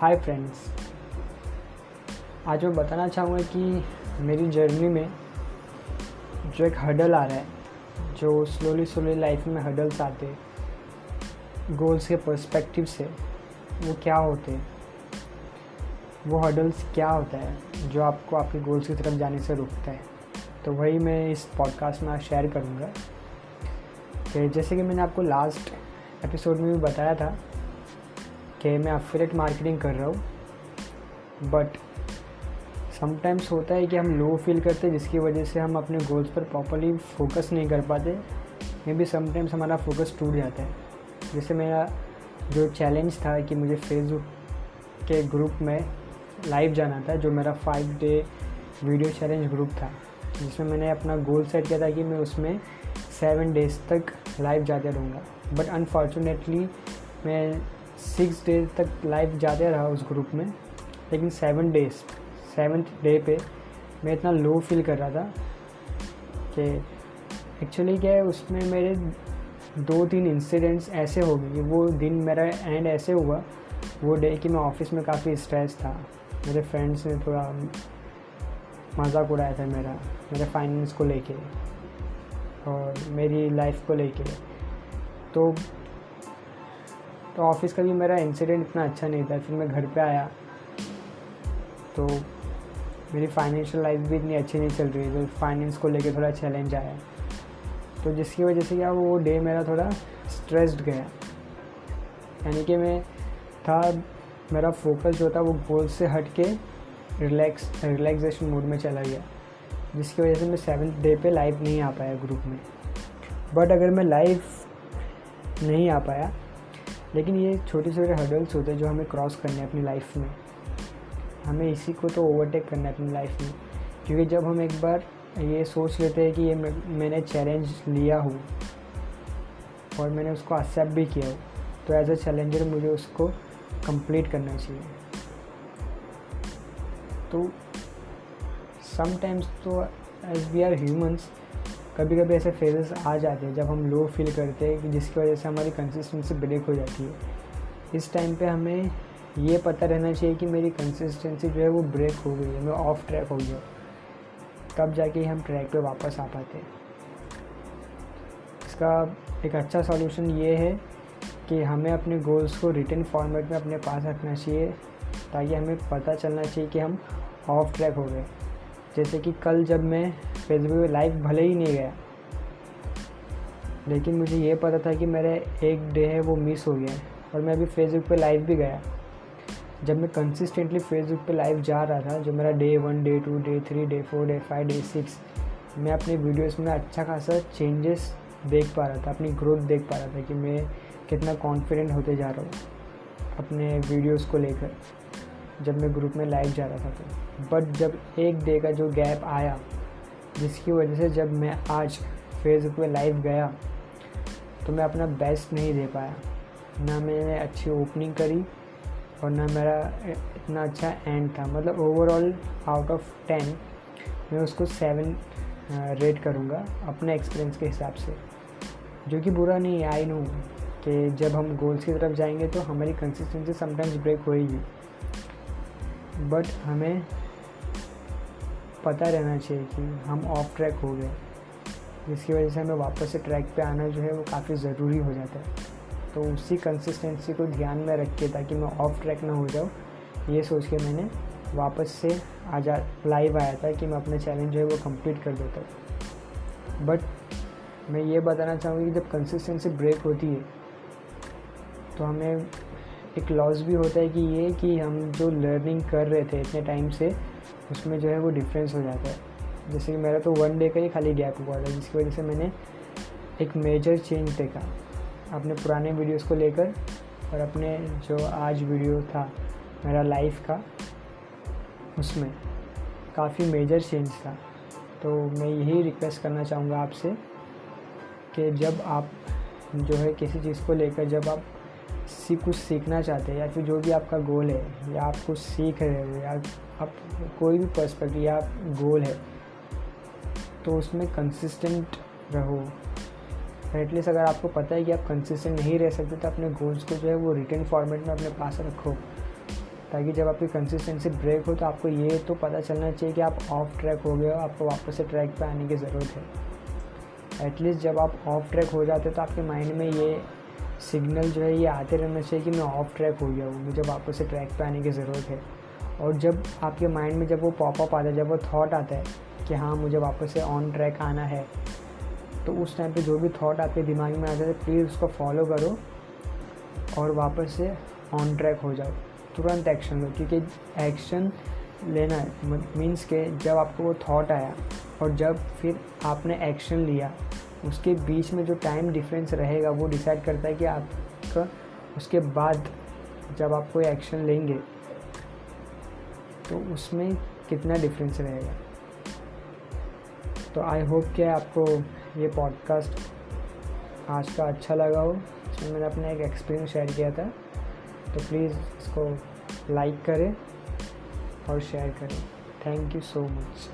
Hi friends आज मैं बताना चाहूँगा कि मेरी जर्नी में जो एक हडल आ रहा है, जो स्लोली स्लोली लाइफ में हडल्स आते गोल्स के पर्सपेक्टिव से, वो क्या होते वो हडल्स क्या होता है जो आपको आपके गोल्स की तरफ़ जाने से रोकता है? तो वही मैं इस पॉडकास्ट में शेयर करूँगा। कि जैसे कि मैंने आपको लास्ट एपिसोड में भी बताया था कि मैं अफिलेट मार्केटिंग कर रहा हूँ बट समटाइम्स होता है कि हम लो फील करते हैं, जिसकी वजह से हम अपने गोल्स पर प्रॉपरली फोकस नहीं कर पाते। मे बी समटाइम्स हमारा फोकस टूट जाता है। जैसे मेरा जो चैलेंज था कि मुझे फेसबुक के ग्रुप में लाइव जाना था, जो मेरा five day video challenge group था, जिसमें मैंने अपना गोल सेट किया था कि मैं उसमें सेवन डेज़ तक लाइव जाते रहूँगा। बट अनफॉर्चुनेटली मैं सिक्स डेज़ तक लाइव जाते रहा उस ग्रुप में, लेकिन सेवन डेज़ सेवन्थ डे पे मैं इतना लो फील कर रहा था कि एक्चुअली क्या है, उसमें मेरे दो तीन इंसिडेंट्स ऐसे हो गए कि वो दिन मेरा एंड ऐसे हुआ, वो डे कि मैं ऑफ़िस में काफ़ी स्ट्रेस था। मेरे फ्रेंड्स ने थोड़ा मज़ाक उड़ाया था मेरा, मेरे फाइनेंस को लेके और मेरी लाइफ को लेके। तो तो ऑफ़िस का भी मेरा इंसिडेंट इतना अच्छा नहीं था। फिर मैं घर पे आया। तो मेरी फाइनेंशियल लाइफ भी इतनी अच्छी नहीं चल रही तो फाइनेंस को लेके थोड़ा चैलेंज आया। तो जिसकी वजह से क्या वो डे मेरा थोड़ा स्ट्रेस्ड गया। यानी कि मैं था, मेरा फोकस जो था, वो गोल से हट के रिलैक्स रिलैक्सेशन मूड में चला गया। जिसकी वजह से मैं सेवन्थ डे पे लाइव नहीं आ पाया ग्रुप में। बट अगर मैं लाइव नहीं आ पाया लेकिन ये छोटे छोटे हर्डल्स होते हैं जो हमें क्रॉस करने हैं अपनी लाइफ में। हमें इसी को तो ओवरटेक करना है अपनी लाइफ में। क्योंकि जब हम एक बार ये सोच लेते हैं कि ये मैंने चैलेंज लिया हो और मैंने उसको एक्सेप्ट भी किया हो तो एज अ चैलेंजर मुझे उसको कंप्लीट करना चाहिए। तो समटाइम्स तो एज वी आर ह्यूमंस कभी कभी ऐसे फेजेस आ जाते हैं जब हम लो फील करते हैं कि जिसकी वजह से हमारी कंसिस्टेंसी ब्रेक हो जाती है। इस टाइम पे हमें ये पता रहना चाहिए कि मेरी कंसिस्टेंसी जो है वो ब्रेक हो गई है, मैं ऑफ़ ट्रैक हो गया तब जाके हम ट्रैक पे वापस आ पाते हैं। इसका एक अच्छा सॉल्यूशन ये है कि हमें अपने गोल्स को रिटर्न फॉर्मेट में अपने पास रखना चाहिए, ताकि हमें पता चलना चाहिए कि हम ऑफ़ ट्रैक हो गए। जैसे कि कल जब मैं फेसबुक पे लाइव भले ही नहीं गया, लेकिन मुझे ये पता था कि मेरा एक डे है वो मिस हो गया और मैं अभी फेसबुक पे लाइव भी गया। जब मैं कंसिस्टेंटली फेसबुक पे लाइव जा रहा था, जो मेरा day one day two day three day four day five day six मैं अपने वीडियोस में अच्छा खासा चेंजेस देख पा रहा था, अपनी ग्रोथ देख पा रहा था कि मैं कितना कॉन्फिडेंट होते जा रहा हूँ अपने वीडियोस को लेकर। जब मैं ग्रुप में लाइव जा रहा था तो। बट जब एक डे का जो गैप आया, जिसकी वजह से जब मैं आज फेसबुक पे लाइव गया तो मैं अपना बेस्ट नहीं दे पाया। ना मैंने अच्छी ओपनिंग करी और ना मेरा इतना अच्छा एंड था। मतलब ओवरऑल आउट ऑफ़ टेन मैं उसको सेवन रेट करूँगा अपने एक्सपीरियंस के हिसाब से। जो कि बुरा नहीं है आई नो कि जब हम गोल्स की तरफ़ जाएँगे तो हमारी कंसिस्टेंसी समटाइम्स ब्रेक होएगी। बट हमें पता रहना चाहिए कि हम ऑफ़ ट्रैक हो गए। जिसकी वजह से हमें वापस से ट्रैक पे आना जो है वो काफ़ी ज़रूरी हो जाता है। तो उसी कंसिस्टेंसी को ध्यान में रख के ताकि मैं ऑफ़ ट्रैक ना हो जाऊँ, ये सोच के मैंने वापस से आ जा लाइव आया था कि मैं अपना चैलेंज जो है वो कंप्लीट कर देता हूँ। बट मैं ये बताना चाहूँगी कि जब कंसिस्टेंसी ब्रेक होती है तो हमें एक लॉस भी होता है कि ये कि हम जो लर्निंग कर रहे थे इतने टाइम से, उसमें जो है वो डिफरेंस हो जाता है। जैसे कि मेरा तो वन डे का ही खाली गैप हुआ था, जिसकी वजह से मैंने एक मेजर चेंज देखा। अपने पुराने वीडियोस को लेकर और अपने जो आज वीडियो था, मेरा लाइफ का, उसमें काफ़ी मेजर चेंज था। तो मैं यही रिक्वेस्ट करना चाहूँगा आपसे कि जब आप जो है किसी चीज़ को लेकर, जब आप सी कुछ सीखना चाहते हैं या फिर जो भी आपका गोल है, या आप कुछ सीख रहे हो, या आप, कोई भी पर्सपेक्टिव या गोल है तो उसमें कंसिस्टेंट रहो। एटलीस्ट अगर आपको पता है कि आप कंसिस्टेंट नहीं रह सकते तो अपने गोल्स को जो है वो रिटर्न फॉर्मेट में अपने पास रखो। ताकि जब आपकी कंसिस्टेंसी ब्रेक हो तो आपको ये तो पता चलना चाहिए कि आप ऑफ़ ट्रैक हो गए हो, आपको वापस से ट्रैक पे आने की ज़रूरत है। एटलीस्ट जब आप ऑफ़ ट्रैक हो जाते हो तो आपके माइंड में ये सिग्नल जो है ये आते रहना चाहिए कि मैं ऑफ़ ट्रैक हो गया हूँ, मुझे वापस से ट्रैक पे आने की ज़रूरत है। और जब आपके माइंड में जब वो पॉपअप आता है, जब वो थॉट आता है कि हाँ मुझे वापस से ऑन ट्रैक आना है तो उस टाइम पे जो भी थॉट आपके दिमाग में आता है प्लीज़ उसको फॉलो करो और वापस से ऑन ट्रैक हो जाओ। तुरंत एक्शन लो, क्योंकि एक्शन लेना मीन्स के जब आपको वो थॉट आया और जब फिर आपने एक्शन लिया उसके बीच में जो टाइम डिफरेंस रहेगा, वो डिसाइड करता है कि आपका, उसके बाद जब आप कोई एक्शन लेंगे तो उसमें कितना डिफरेंस रहेगा। तो आई होप कि आपको ये पॉडकास्ट आज का अच्छा लगा हो इसमें मैंने अपना एक एक्सपीरियंस शेयर किया था। तो प्लीज़ इसको लाइक करें और शेयर करें। Thank you so much